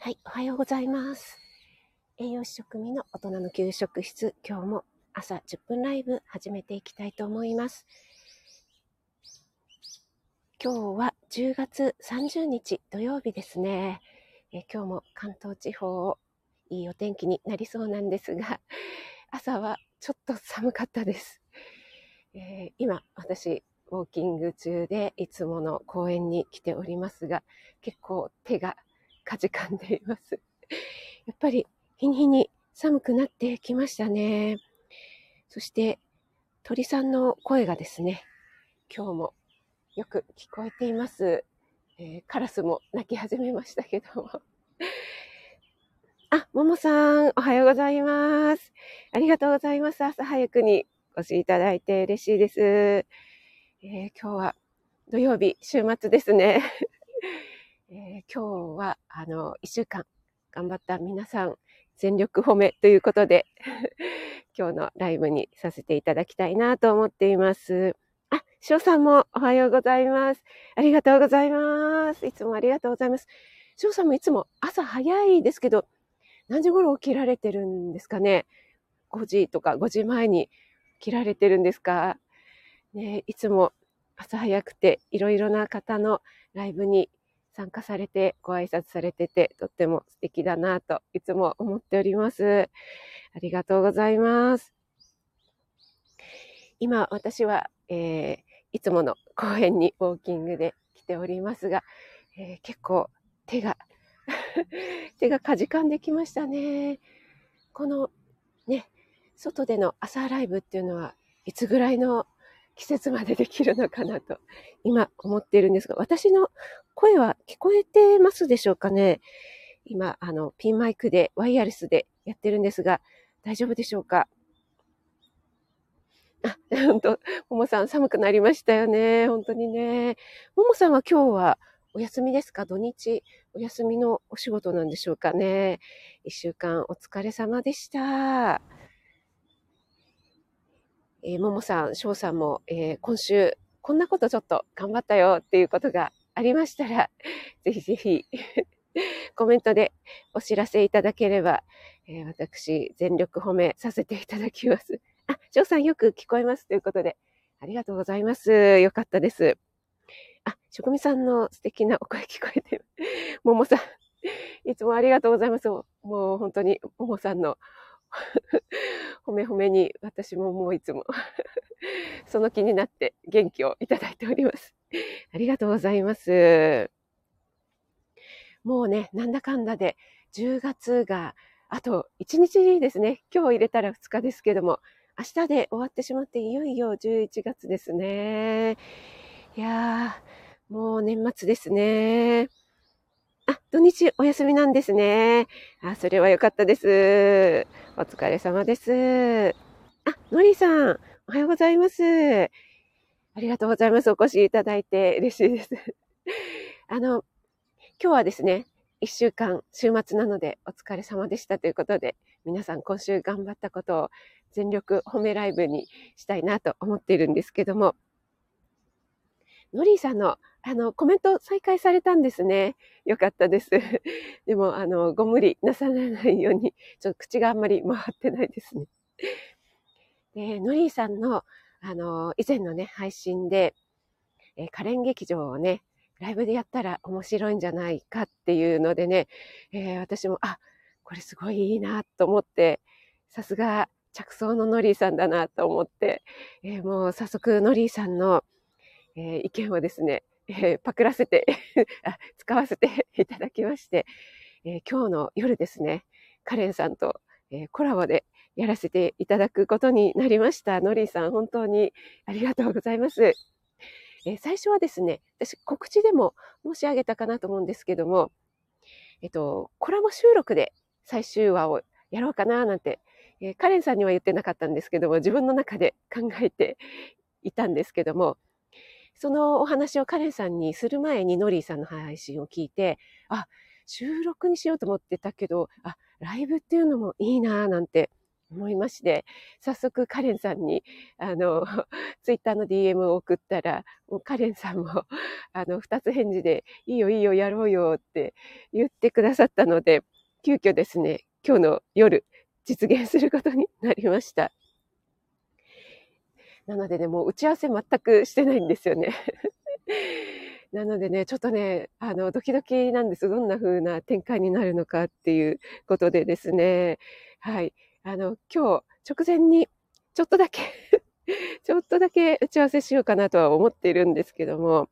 はい、おはようございます。栄養士食味の大人の給食室、今日も朝10分ライブ始めていきたいと思います。今日は10月30日土曜日ですね。え今日も関東地方、いいお天気になりそうなんですが、朝はちょっと寒かったです。えー、今、私、ウォーキング中でいつもの公園に来ておりますが、結構手がかじかんでいます。やっぱり日に日に寒くなってきましたね。そして鳥さんの声がですね、今日もよく聞こえています。えー、カラスも鳴き始めましたけども。あ、ももさん、おはようございます。ありがとうございます。朝早くにお越しいただいて嬉しいです。えー、今日は土曜日、週末ですね。えー、今日は、あの、一週間頑張った皆さん、全力褒めということで 今日のライブにさせていただきたいなと思っています。あ、翔さんもおはようございます。ありがとうございます。いつもありがとうございます。翔さんもいつも朝早いですけど、何時頃起きられてるんですかね ?5 時とか5時前に起きられてるんですか？ね、いつも朝早くていろいろな方のライブに参加されて、ご挨拶されてて、とっても素敵だなといつも思っております。ありがとうございます。今、私は、えー、いつもの公園にウォーキングで来ておりますが、えー、結構手が 手がかじかんできましたね。このね、外での朝ライブっていうのはいつぐらいの季節までできるのかなと今思っているんですが、私の声は聞こえてますでしょうかね？今、あの、ピンマイクでワイヤレスでやってるんですが、大丈夫でしょうか？あ、本当ももさん寒くなりましたよね。本当にね。ももさんは今日はお休みですか？土日お休みのお仕事なんでしょうかね？一週間お疲れ様でした。えー、ももさん、しょうさんも、えー、今週、こんなことちょっと頑張ったよっていうことがありましたら、ぜひぜひ コメントでお知らせいただければ、えー、私、全力褒めさせていただきます。あ、しょうさんよく聞こえますということで、ありがとうございます。よかったです。あ、職味さんの素敵なお声聞こえて、ももさん、いつもありがとうございます。もう本当に、ももさんの 褒め褒めに私ももういつも その気になって元気をいただいております。ありがとうございます。もうね、なんだかんだで10月があと1日ですね。今日入れたら2日ですけども、明日で終わってしまっていよいよ11月ですね。いやー、もう年末ですね。あ、土日お休みなんですね。あ、それは良かったです。お疲れ様です。あ、のりさん、おはようございます。ありがとうございます。お越しいただいて嬉しいです。あの、今日はですね、一週間、週末なのでお疲れ様でしたということで、皆さん今週頑張ったことを全力褒めライブにしたいなと思っているんですけども、のりさんのあの、コメント再開されたんですね。よかったです。でも、あの、ご無理なさらないように、ちょっと口があんまり回ってないですね。で、のりさんの、あの、以前のね、配信で、えー、カレン劇場をね、ライブでやったら面白いんじゃないかっていうのでね、えー、私も、あ、これすごいいいなと思って、さすが着想のノリーさんだなと思って、えー、もう早速ノリーさんの、え意見をですね、えー、パクらせて 使わせて いただきまして、えー、今日の夜ですね、カレンさんと、えー、コラボでやらせていただくことになりました。ノリーさん、本当にありがとうございます。え最初はですね、私告知でも申し上げたかなと思うんですけども、えっと、コラボ収録で最終話をやろうかななんて、えカレンさんには言ってなかったんですけども、自分の中で考えていたんですけども、そのお話をカレンさんにする前にノリーさんの配信を聞いて、あ、収録にしようと思ってたけど、あ、ライブっていうのもいいなぁなんて思いまして、早速カレンさんに、あの、ツイッターの DM を送ったら、もうカレンさんも、あの、二つ返事で、いいよいいよやろうよって言ってくださったので、急遽ですね、今日の夜、実現することになりました。なのでね、もう打ち合わせ全くしてないんですよね。なのでね、ちょっとね、あの、ドキドキなんです。どんな風な展開になるのかっていうことでですね。はい。あの、今日直前にちょっとだけ ちょっとだけ打ち合わせしようかなとは思っているんですけども、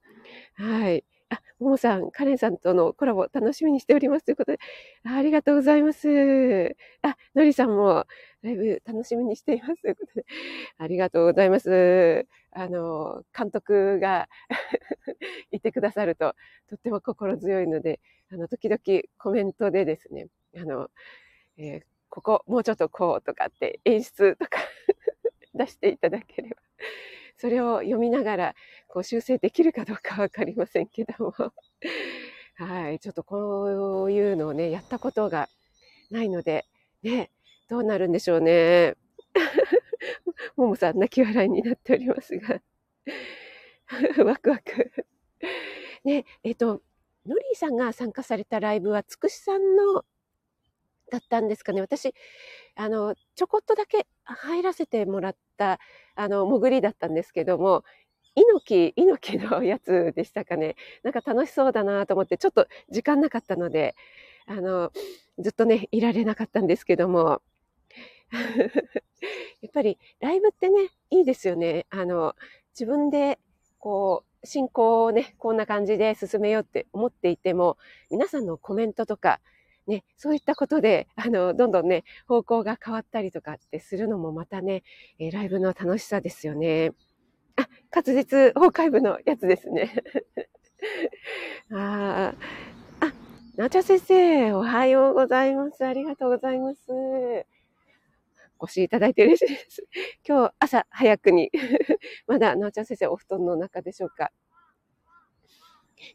はい。あ、ももさん、カレンさんとのコラボ楽しみにしておりますということで、ありがとうございます。あ、のりさんもライブ楽しみにしていますということで、ありがとうございます。あの、監督が いてくださると、とっても心強いので、あの、時々コメントでですね、あの、えー、ここもうちょっとこうとかって演出とか 出していただければそれを読みながら、こう修正できるかどうかわかりませんけども。はい、ちょっとこういうのをね、やったことがないので、ね、どうなるんでしょうね。ももさん泣き笑いになっておりますが。ワクワク。ね、えっ、と、ノリーさんが参加されたライブは、つくしさんのだったんですかね。私、あの、ちょこっとだけ入らせてもらった、あの、潜りだったんですけども、猪木、猪木のやつでしたかね。なんか楽しそうだなと思って、ちょっと時間なかったので、あの、ずっとね、いられなかったんですけども、やっぱりライブってね、いいですよね。あの、自分で、こう、進行をね、こんな感じで進めようって思っていても、皆さんのコメントとか、ね、そういったことで、あの、どんどんね、方向が変わったりとかってするのもまたね、えー、ライブの楽しさですよね。あ、滑舌崩壊部のやつですね。ああ、なちゃ先生、おはようございます。ありがとうございます。お越しいただいて嬉しいです。今日朝早くに まだなおちゃん先生お布団の中でしょうか。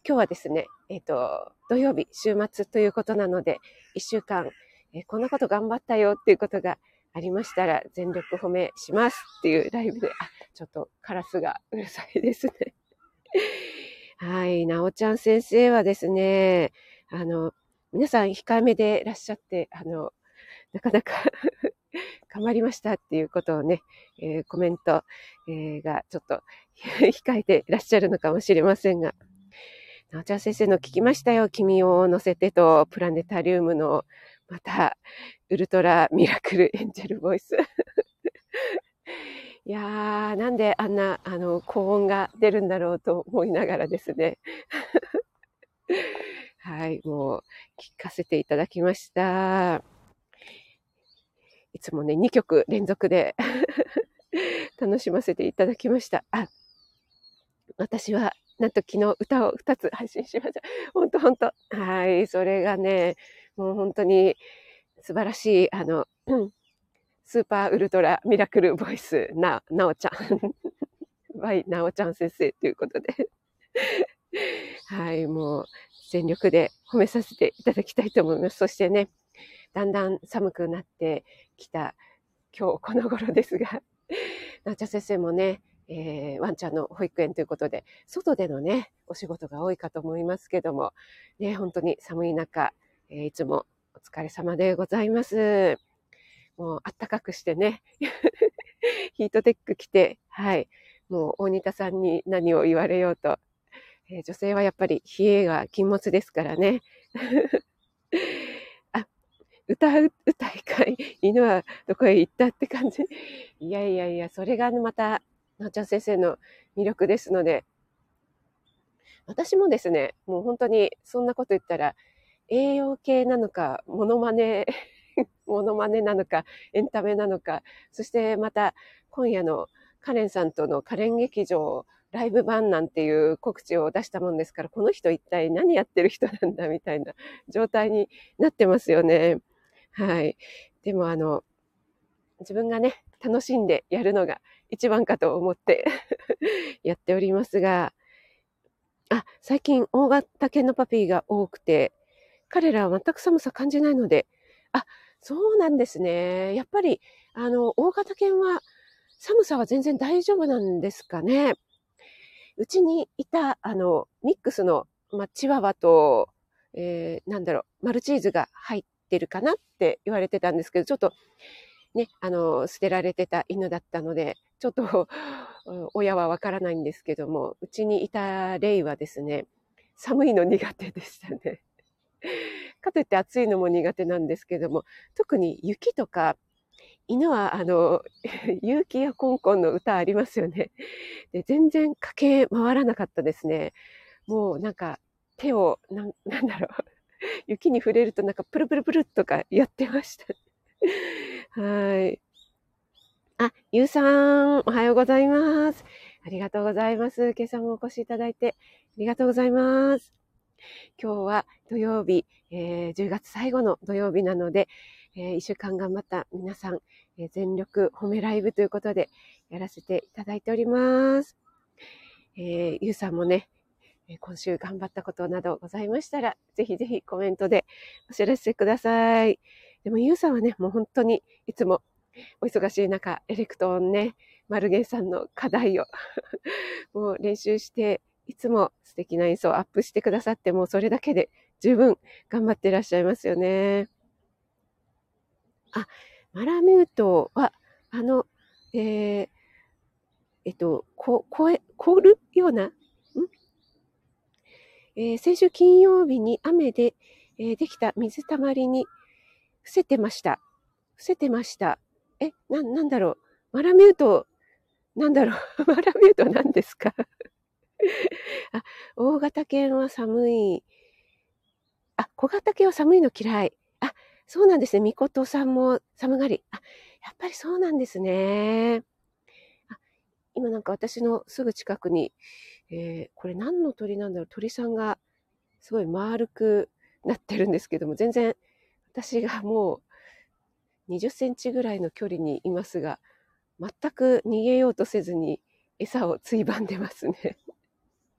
今日はですね、えっ、ー、と、土曜日、週末ということなので、一週間、えー、こんなこと頑張ったよっていうことがありましたら、全力褒めしますっていうライブで、あ、ちょっとカラスがうるさいですね。はい、なおちゃん先生はですね、あの、皆さん控えめでいらっしゃって、あの、なかなか 頑張りましたっていうことをね、えー、コメント、えー、がちょっと 控えていらっしゃるのかもしれませんが、なおちゃん先生の聞きましたよ。君を乗せてと、プラネタリウムの、また、ウルトラミラクルエンジェルボイス。いやー、なんであんな、あの、高音が出るんだろうと思いながらですね。はい、もう、聞かせていただきました。いつもね、2曲連続で 楽しませていただきました。あ、私はなんと昨日歌を2つ配信しました。本当本当。はい。それがね、もう本当に素晴らしい、あの、スーパーウルトラミラクルボイスな、なおちゃん。バイ、なおちゃん先生ということで。はい。もう全力で褒めさせていただきたいと思います。そしてね、だんだん寒くなってきた今日この頃ですが、なおちゃん先生もね、えー、ワンちゃんの保育園ということで、外でのね、お仕事が多いかと思いますけども、ね、本当に寒い中、えー、いつもお疲れ様でございます。もうあったかくしてね、ヒートテック着て、はい、もう大仁田さんに何を言われようと、えー、女性はやっぱり冷えが禁物ですからね。あ、歌う、歌い会、犬はどこへ行ったって感じ。いやいやいや、それがまたなおちゃん先生の魅力ですので、私もですね、もう本当にそんなこと言ったら、栄養系なのか、モノマネ、モノマネなのか、エンタメなのか、そしてまた今夜のカレンさんとのカレン劇場ライブ版なんていう告知を出したもんですから、この人一体何やってる人なんだみたいな状態になってますよね。はい。でもあの、自分がね、楽しんでやるのが一番かと思って やっておりますが、あ、最近大型犬のパピーが多くて、彼らは全く寒さ感じないので、あ、そうなんですね。やっぱり、あの、大型犬は寒さは全然大丈夫なんですかね。うちにいた、あの、ミックスの、まあ、チワワと、えー、なんだろう、マルチーズが入ってるかなって言われてたんですけど、ちょっと、ね、あの、捨てられてた犬だったので、ちょっと、親はわからないんですけども、うちにいたレイはですね、寒いの苦手でしたね。かといって暑いのも苦手なんですけども、特に雪とか、犬は、あの、勇気やコンコンの歌ありますよね。で全然駆け回らなかったですね。もうなんか手を、ななんだろう。雪に触れるとなんかプルプルプルとかやってました。はい。あ、ゆうさん、おはようございます。ありがとうございます。今朝もお越しいただいてありがとうございます。今日は土曜日、えー、10月最後の土曜日なので、えー、1週間頑張った皆さん、えー、全力褒めライブということでやらせていただいております。えー、ゆうさんもね、今週頑張ったことなどございましたら、ぜひぜひコメントでお知らせください。でも、ゆうさんはね、もう本当にいつもお忙しい中、エレクトーンね、マルゲンさんの課題を もう練習して、いつも素敵な演奏をアップしてくださって、もうそれだけで十分頑張っていらっしゃいますよね。あ、マラミュートは、あの、えー、えっと、こ、こえ、凍るような、ん？えー、先週金曜日に雨で、えー、できた水たまりに伏せてました。伏せてました。え、な、なんだろう。マラミュート、なんだろう。マラミュート何ですか？あ、大型犬は寒い。あ、小型犬は寒いの嫌い。あ、そうなんですね。みことさんも寒がり。あ、やっぱりそうなんですね。あ今なんか私のすぐ近くに、えー、これ何の鳥なんだろう。鳥さんがすごい丸くなってるんですけども、全然私がもう20センチぐらいの距離にいますが、全く逃げようとせずに餌をついばんでますね。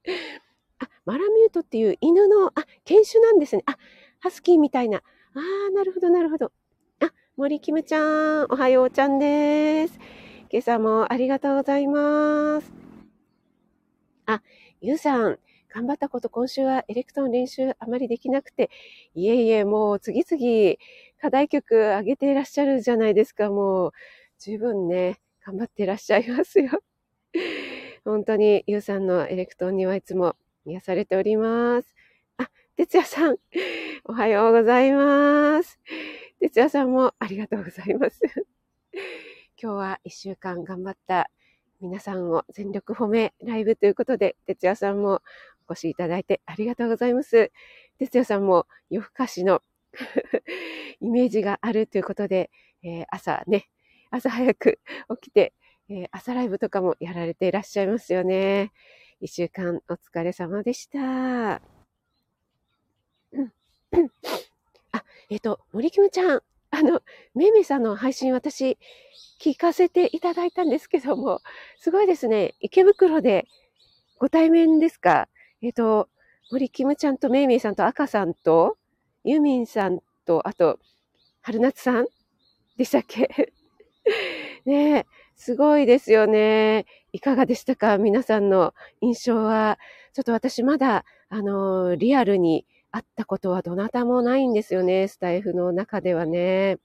あ、マラミュートっていう犬の、あ、犬種なんですね。あ、ハスキーみたいな。ああ、なるほど、なるほど。あ、森キムちゃん、おはようちゃんです。今朝もありがとうございます。あ、ゆうさん、頑張ったこと、今週はエレクトーン練習あまりできなくて、いえいえ、もう次々課題曲上げていらっしゃるじゃないですか。もう十分ね、頑張っていらっしゃいますよ。本当に、ゆうさんのエレクトーンにはいつも癒されております。あ、哲也さん、おはようございます。哲也さんもありがとうございます。今日は一週間頑張った皆さんを全力褒めライブということで、哲也さんもお越しいただいてありがとうございます。哲也さんも夜更かしの イメージがあるということで、えー、朝ね、朝早く起きてえー、朝ライブとかもやられていらっしゃいますよね。一週間お疲れ様でした。あ、えっ、ー、と、森キムちゃん、あの、めいめいさんの配信私聞かせていただいたんですけども、すごいですね。池袋でご対面ですか？えっ、と、森キムちゃんとめいめいさんと赤さんと、ユミンさんと、あと、春夏さんでしたっけ？ねえ、すごいですよね。いかがでしたか？皆さんの印象は。ちょっと私まだ、あの、リアルに会ったことはどなたもないんですよね。スタイフの中ではね。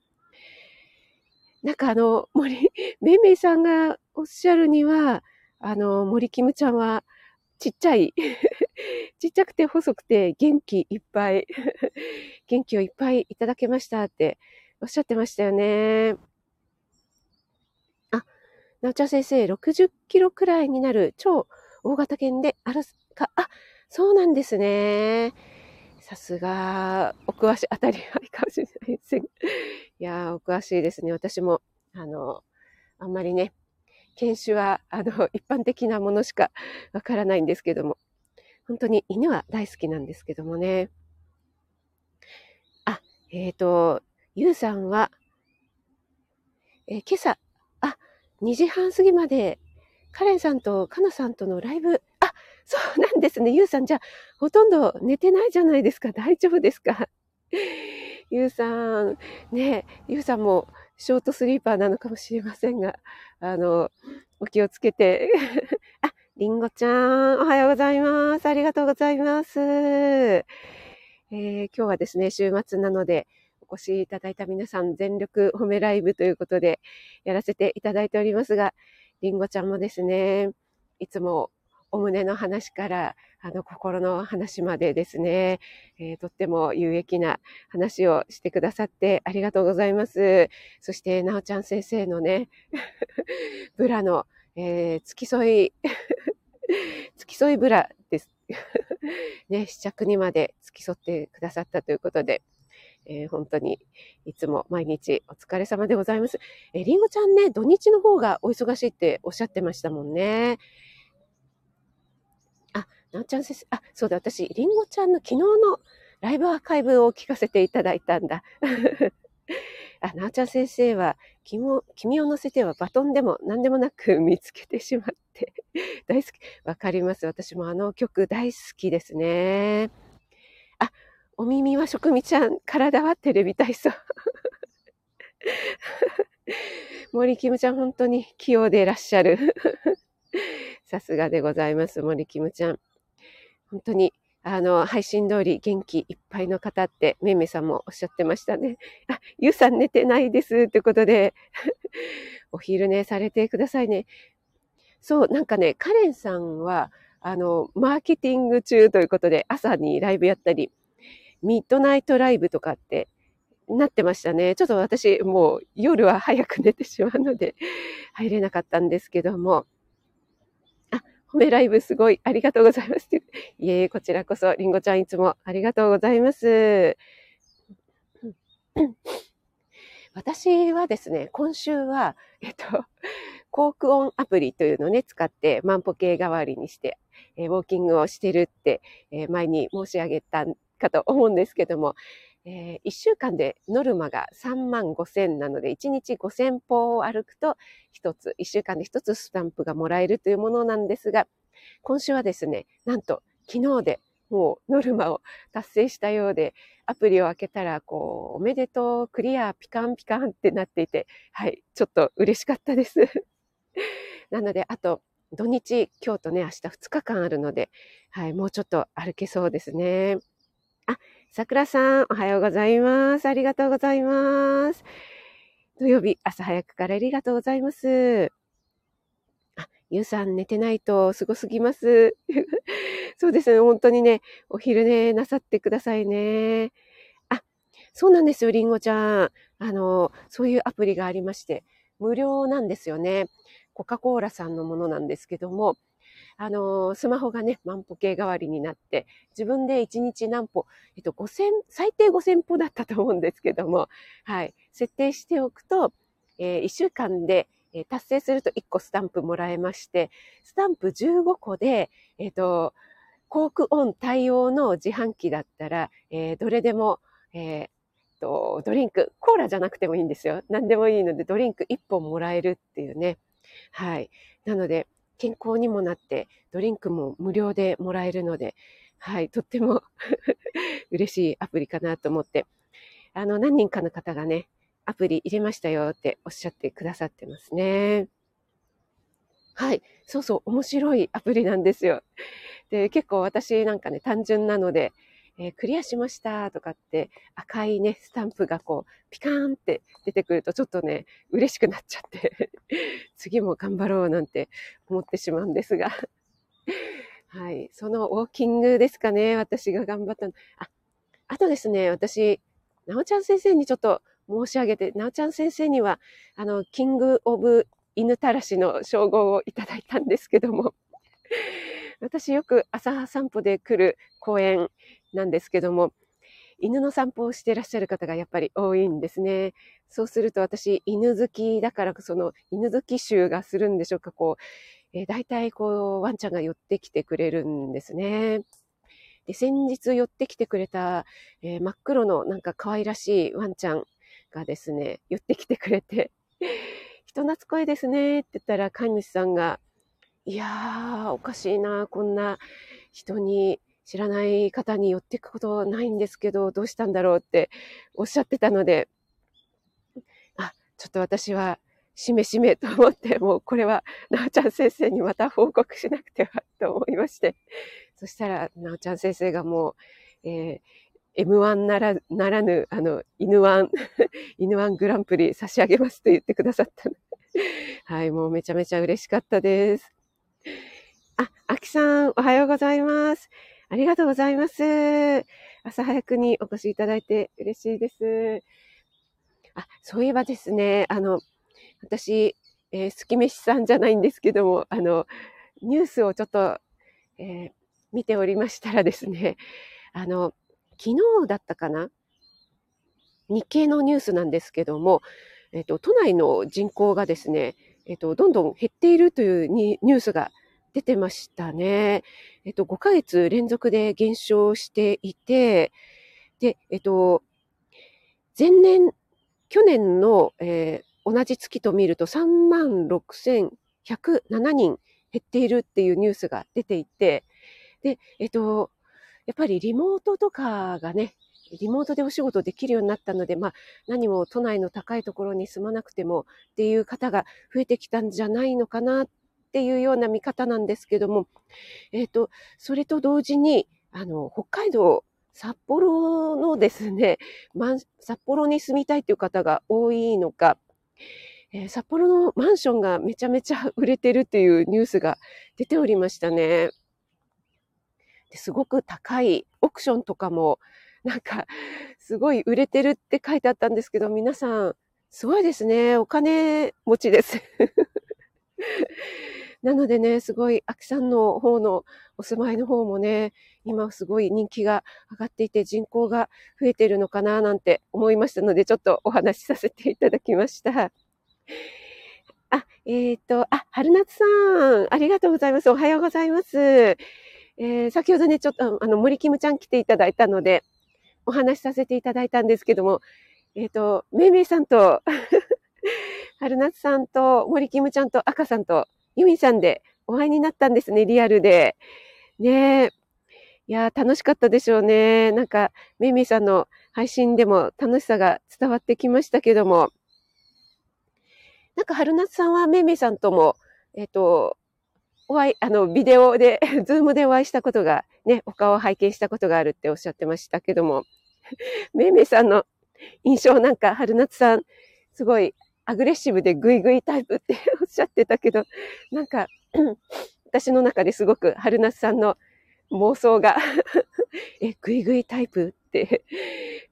なんかあの、森、めいめいさんがおっしゃるには、あの、森キムちゃんはちっちゃい。ちっちゃくて細くて元気いっぱい。元気をいっぱいいただけましたっておっしゃってましたよね。あなおちゃん先生、60キロくらいになる超大型犬であるか、あ、そうなんですね。さすが、お詳しい、当たり前かもしれないですいやー、お詳しいですね。私も、あの、あんまりね、犬種は、あの、一般的なものしかわからないんですけども、本当に犬は大好きなんですけどもね。あ、えっ、ー、と、ゆうさんは、えー、今朝、あ2時半過ぎまで、カレンさんとカナさんとのライブ、あ、そうなんですね。ゆうさん、じゃあ、ほとんど寝てないじゃないですか。大丈夫ですか？ゆうさん、ね、ゆうさんもショートスリーパーなのかもしれませんが、あの、お気をつけて。あ、りんごちゃん、おはようございます。ありがとうございます。えー、今日はですね、週末なので、お越しいただいた皆さん、全力褒めライブということで、やらせていただいておりますが、りんごちゃんもですね、いつもお胸の話から、あの、心の話までですね、えー、とっても有益な話をしてくださってありがとうございます。そして、なおちゃん先生のね、ブラの、えー、付き添い、付き添いブラです。ね、試着にまで付き添ってくださったということで、えー、本当にいつも毎日お疲れ様でございます。えー、りんごちゃんね、土日の方がお忙しいっておっしゃってましたもんね。あなおちゃん先生、あ、そうだ、私、りんごちゃんの昨日のライブアーカイブを聞かせていただいたんだ。あ、なおちゃん先生は、君を乗せてはバトンでも何でもなく見つけてしまって 大好き。わかります。私もあの曲大好きですね。あ、お耳は食味ちゃん、体はテレビ体操。森キムちゃん、本当に器用でいらっしゃる。さすがでございます、森キムちゃん。本当に、あの、配信通り元気いっぱいの方って、めいめいさんもおっしゃってましたね。あ、ゆうさん寝てないです。ということで、お昼寝されてくださいね。そう、なんかね、カレンさんは、あの、マーケティング中ということで、朝にライブやったり、ミッドナイトライブとかってなってましたね。ちょっと私、もう夜は早く寝てしまうので、入れなかったんですけども、褒めライブすごいありがとうございます。いえ、こちらこそ、りんごちゃんいつもありがとうございます。私はですね、今週は、えっと、コークオンアプリというのをね、使って万歩計代わりにして、えー、ウォーキングをしてるって、えー、前に申し上げたかと思うんですけども、えー、1週間でノルマが3万5千なので、1日5千歩を歩くと1つ、1週間で1つスタンプがもらえるというものなんですが、今週はですね、なんと昨日でもうノルマを達成したようで、アプリを開けたら、こう、おめでとう、クリア、ピカンピカンってなっていて、はい、ちょっと嬉しかったです。なので、あと、土日、今日とね、明日2日間あるので、はい、もうちょっと歩けそうですね。あ、桜さん、おはようございます。ありがとうございます。土曜日、朝早くからありがとうございます。あ、ゆうさん寝てないとすごすぎます。そうですね、本当にね、お昼寝なさってくださいね。あ、そうなんですよ、りんごちゃん。あの、そういうアプリがありまして、無料なんですよね。コカ・コーラさんのものなんですけども、あの、スマホがね、万歩計代わりになって、自分で1日何歩、えっと、5000、最低5000歩だったと思うんですけども、はい、設定しておくと、えー、1週間で、えー、達成すると1個スタンプもらえまして、スタンプ15個で、えっ、ー、と、コークオン対応の自販機だったら、えー、どれでも、えーと、ドリンク、コーラじゃなくてもいいんですよ。何でもいいので、ドリンク1本もらえるっていうね。はい。なので、健康にもなって、ドリンクも無料でもらえるので、はい、とっても 嬉しいアプリかなと思って、あの、何人かの方がね、アプリ入れましたよっておっしゃってくださってますね。はい。そうそう、面白いアプリなんですよ。で、結構私なんかね、単純なので、えー、クリアしましたとかって赤いね、スタンプがこう、ピカーンって出てくるとちょっとね、嬉しくなっちゃって 次も頑張ろうなんて思ってしまうんですが はい。そのウォーキングですかね、私が頑張ったの。あ、あとですね、私、なおちゃん先生にちょっと申し上げて、なおちゃん先生には、あの、キング・オブ・犬たらしの称号をいただいたんですけども 私よく朝散歩で来る公園なんですけども、犬の散歩をしていらっしゃる方がやっぱり多いんですね。そうすると私、犬好きだからその犬好き臭がするんでしょうか、こう、えー、大体こう、ワンちゃんが寄ってきてくれるんですね。で、先日寄ってきてくれた、えー、真っ黒のなんか可愛らしいワンちゃんがですね、寄ってきてくれて、人懐っこいですねって言ったら、飼い主さんが、いやー、おかしいな、こんな人に知らない方に寄っていくことないんですけど、どうしたんだろうっておっしゃってたので、あ、ちょっと私は、しめしめと思って、もうこれは、なおちゃん先生にまた報告しなくてはと思いまして、そしたら、なおちゃん先生がもう、えー、M1 なら、ならぬ、あの、犬ワン、犬ワングランプリ差し上げますと言ってくださったので、はい、もうめちゃめちゃ嬉しかったです。あ、あきさん、おはようございます。ありがとうございます。朝早くにお越しいただいて嬉しいです。あ、そういえばですね、あの、私、えー、好き飯さんじゃないんですけども、あの、ニュースをちょっと、えー、見ておりましたらですね、あの、昨日だったかな？日経のニュースなんですけども、えっ、ー、と、都内の人口がですね、えっ、と、どんどん減っているというニュースが出てましたね。えっと、5ヶ月連続で減少していて、で、えっと、前年、去年の、えー、同じ月と見ると3万6107人減っているっていうニュースが出ていて、で、えっと、やっぱりリモートとかがね、リモートでお仕事できるようになったので、まあ、何も都内の高いところに住まなくてもっていう方が増えてきたんじゃないのかなっっていうような見方なんですけども、えっ、ー、と、それと同時に、あの、北海道、札幌のですね、ま、札幌に住みたいという方が多いのか、えー、札幌のマンションがめちゃめちゃ売れてるっていうニュースが出ておりましたね。ですごく高いオークションとかも、なんか、すごい売れてるって書いてあったんですけど、皆さん、すごいですね。お金持ちです。なのでね、すごい、秋さんの方のお住まいの方もね、今すごい人気が上がっていて人口が増えているのかななんて思いましたので、ちょっとお話しさせていただきました。あ、えっ、ー、と、あ、春夏さん、ありがとうございます。おはようございます。えー、先ほどね、ちょっと、あの、森キムちゃん来ていただいたので、お話しさせていただいたんですけども、えっ、ー、と、めいめいさんと春夏さんと森キムちゃんと赤さんとユミさんでお会いになったんですね、リアルで。ねえ。いや楽しかったでしょうね。なんか、めいめいさんの配信でも楽しさが伝わってきましたけども。なんか、春夏さんはめいめいさんとも、えっ、ー、と、お会い、あの、ビデオで、ズームでお会いしたことが、ね、お顔を拝見したことがあるっておっしゃってましたけども、めいめいさんの印象なんか、春夏さん、すごいアグレッシブでグイグイタイプっておっしゃってたけど、なんか、私の中ですごく春夏さんの妄想が え、グイグイタイプって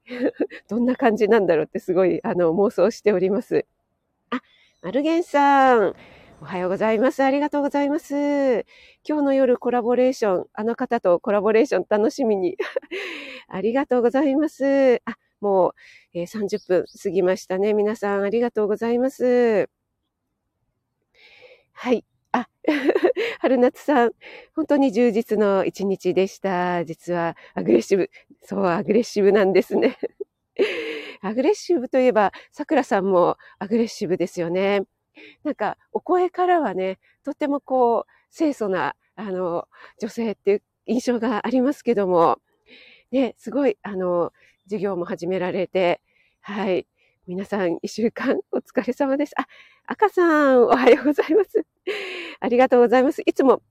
どんな感じなんだろうってすごい、あの、妄想しております。あ、マルゲンさん。おはようございます。ありがとうございます。今日の夜コラボレーション、あの方とコラボレーション楽しみに。ありがとうございます。あ、もう、えー、30分過ぎましたね。皆さんありがとうございます。はい。あ、春夏さん、本当に充実の一日でした。実はアグレッシブ。そう、アグレッシブなんですね。アグレッシブといえば、桜さんもアグレッシブですよね。なんか、お声からはね、とってもこう、清楚な、あの、女性っていう印象がありますけども、ね、すごい、あの、授業も始められて、はい。皆さん、一週間お疲れ様です。あ、赤さん、おはようございます。ありがとうございます。いつも、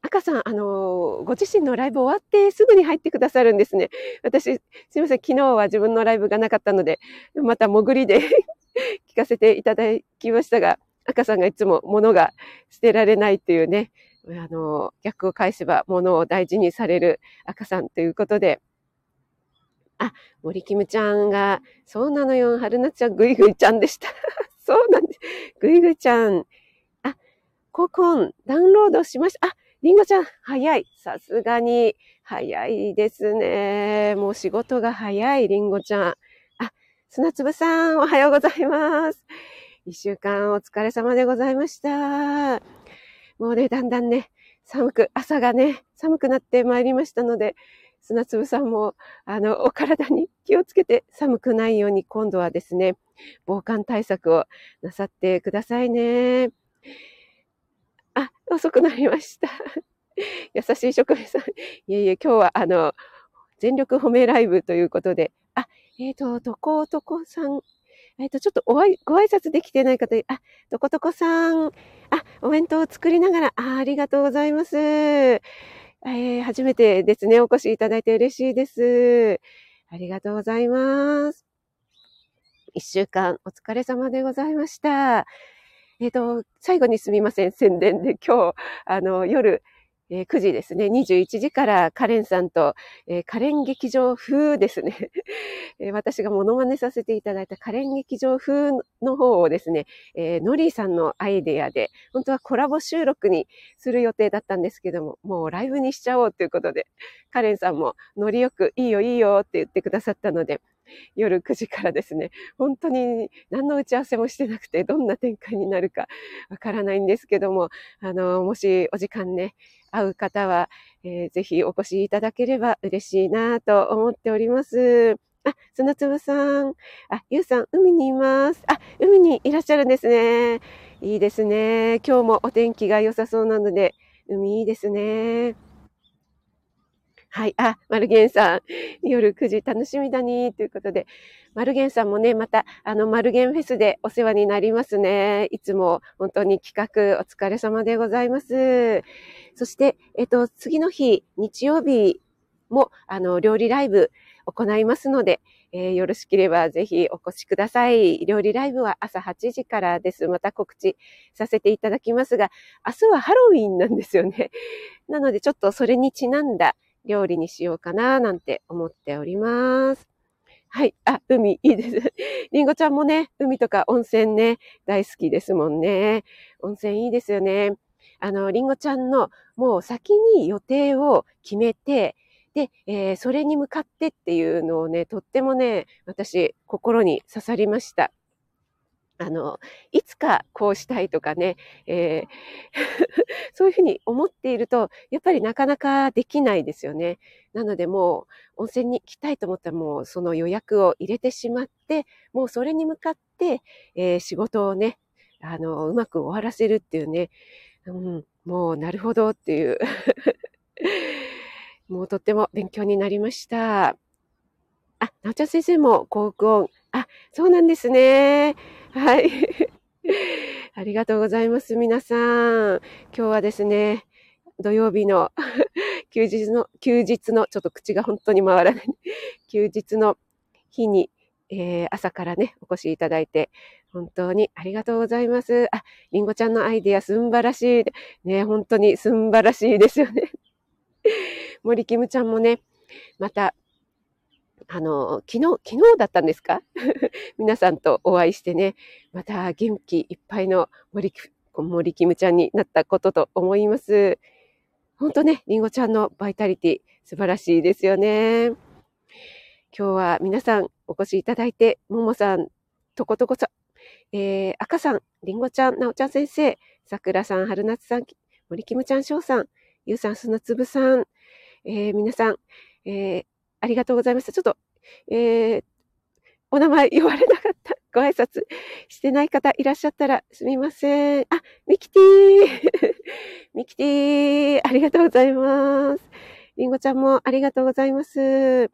赤さん、あの、ご自身のライブ終わってすぐに入ってくださるんですね。私、すいません、昨日は自分のライブがなかったので、また潜りで 聞かせていただきましたが、赤さんがいつも物が捨てられないっていうね、あの、逆を返せば物を大事にされる赤さんということで、あ、森キムちゃんが、そうなのよ、春夏ちゃん、ぐいぐいちゃんでした。そうなんです。ぐいぐいちゃん。あ、ココン、ダウンロードしました。あ、りんごちゃん、早い。さすがに、早いですね。もう仕事が早い、りんごちゃん。あ、砂粒さん、おはようございます。一週間お疲れ様でございました。もうね、だんだんね、寒く、朝がね、寒くなってまいりましたので、砂粒さんも、あの、お体に気をつけて寒くないように今度はですね、防寒対策をなさってくださいね。あ、遅くなりました。優しい職人さん。いえいえ、今日はあの、全力褒めライブということで、あ、えっ、ー、と、とことこさん、えっ、ー、と、ちょっとおいご挨拶できてない方、あ、とことこさん、あ、お弁当を作りながら、あありがとうございます。えー、初めてですね、お越しいただいて嬉しいです。ありがとうございます。一週間お疲れ様でございました。えっ、ー、と、最後にすみません、宣伝で今日、あの、夜、えー、9時ですね、21時からカレンさんと、えー、カレン劇場風ですね、えー、私がモノマネさせていただいたカレン劇場風の方をですね、えー、ノリーさんのアイデアで、本当はコラボ収録にする予定だったんですけども、もうライブにしちゃおうということで、カレンさんもノリよくいいよいいよって言ってくださったので、夜9時からですね、本当に何の打ち合わせもしてなくて、どんな展開になるかわからないんですけども、あの、もしお時間ね、会う方は、えー、ぜひお越しいただければ嬉しいなと思っております。あ、砂粒さん。あ、ゆうさん、海にいます。あ、海にいらっしゃるんですね。いいですね。今日もお天気が良さそうなので、海いいですね。はい。あ、マルゲンさん、夜9時楽しみだに、ということで、マルゲンさんもね、また、あの、マルゲンフェスでお世話になりますね。いつも本当に企画お疲れ様でございます。そして、えっと、次の日、日曜日も、あの、料理ライブ行いますので、えー、よろしければぜひお越しください。料理ライブは朝8時からです。また告知させていただきますが、明日はハロウィンなんですよね。なのでちょっとそれにちなんだ料理にしようかななんて思っております。はい。あ、海いいです。りんごちゃんもね、海とか温泉ね、大好きですもんね。温泉いいですよね。あの、りんごちゃんのもう先に予定を決めて、で、えー、それに向かってっていうのをね、とってもね、私、心に刺さりました。あの、いつかこうしたいとかね、えー、そういうふうに思っていると、やっぱりなかなかできないですよね。なのでもう、温泉に行きたいと思ったらもうその予約を入れてしまって、もうそれに向かって、えー、仕事をね、あの、うまく終わらせるっていうね、うん、もうなるほどっていう もうとっても勉強になりました。あ、なおちゃん先生も幸福音。あ、そうなんですね。はい。ありがとうございます、皆さん。今日はですね、土曜日の 休日の、休日の、ちょっと口が本当に回らない。休日の日に、えー、朝からね、お越しいただいて、本当にありがとうございます。あ、りんごちゃんのアイディアすんばらしい。ね、本当にすんばらしいですよね。森キムちゃんもね、またあの、昨日、昨日だったんですか？皆さんとお会いしてね、また元気いっぱいの森、森キムちゃんになったことと思います。本当ね、りんごちゃんのバイタリティ素晴らしいですよね。今日は皆さんお越しいただいて、ももさん、とことこさん、えー、赤さん、りんごちゃん、なおちゃん先生、さくらさん、春夏さん、森キムちゃん、しょうさん、ゆうさん、砂粒さん、えー、皆さん、えー、ありがとうございました。ちょっと、えー、お名前言われなかった。ご挨拶してない方いらっしゃったらすみません。あ、ミキティ ミキティありがとうございます。りんごちゃんもありがとうございます。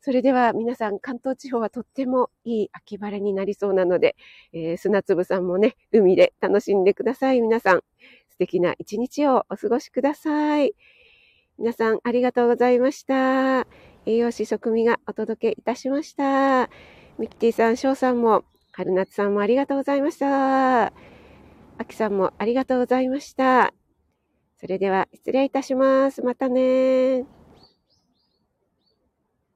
それでは皆さん、関東地方はとってもいい秋晴れになりそうなので、えー、砂粒さんもね、海で楽しんでください。皆さん、素敵な一日をお過ごしください。皆さん、ありがとうございました。栄養士食味がお届けいたしました。ミキティさん、翔さんも、春夏さんもありがとうございました。あきさんもありがとうございました。それでは失礼いたします。またね